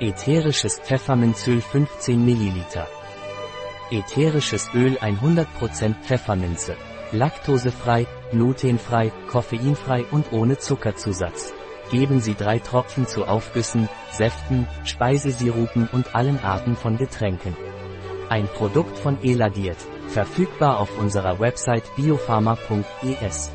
Ätherisches Pfefferminzöl 15 ml. Ätherisches Öl 100% Pfefferminze. Laktosefrei, glutenfrei, koffeinfrei und ohne Zuckerzusatz. Geben Sie drei Tropfen zu Aufgüssen, Säften, Speisesirupen und allen Arten von Getränken. Ein Produkt von Eladiert, verfügbar auf unserer Website biopharma.es.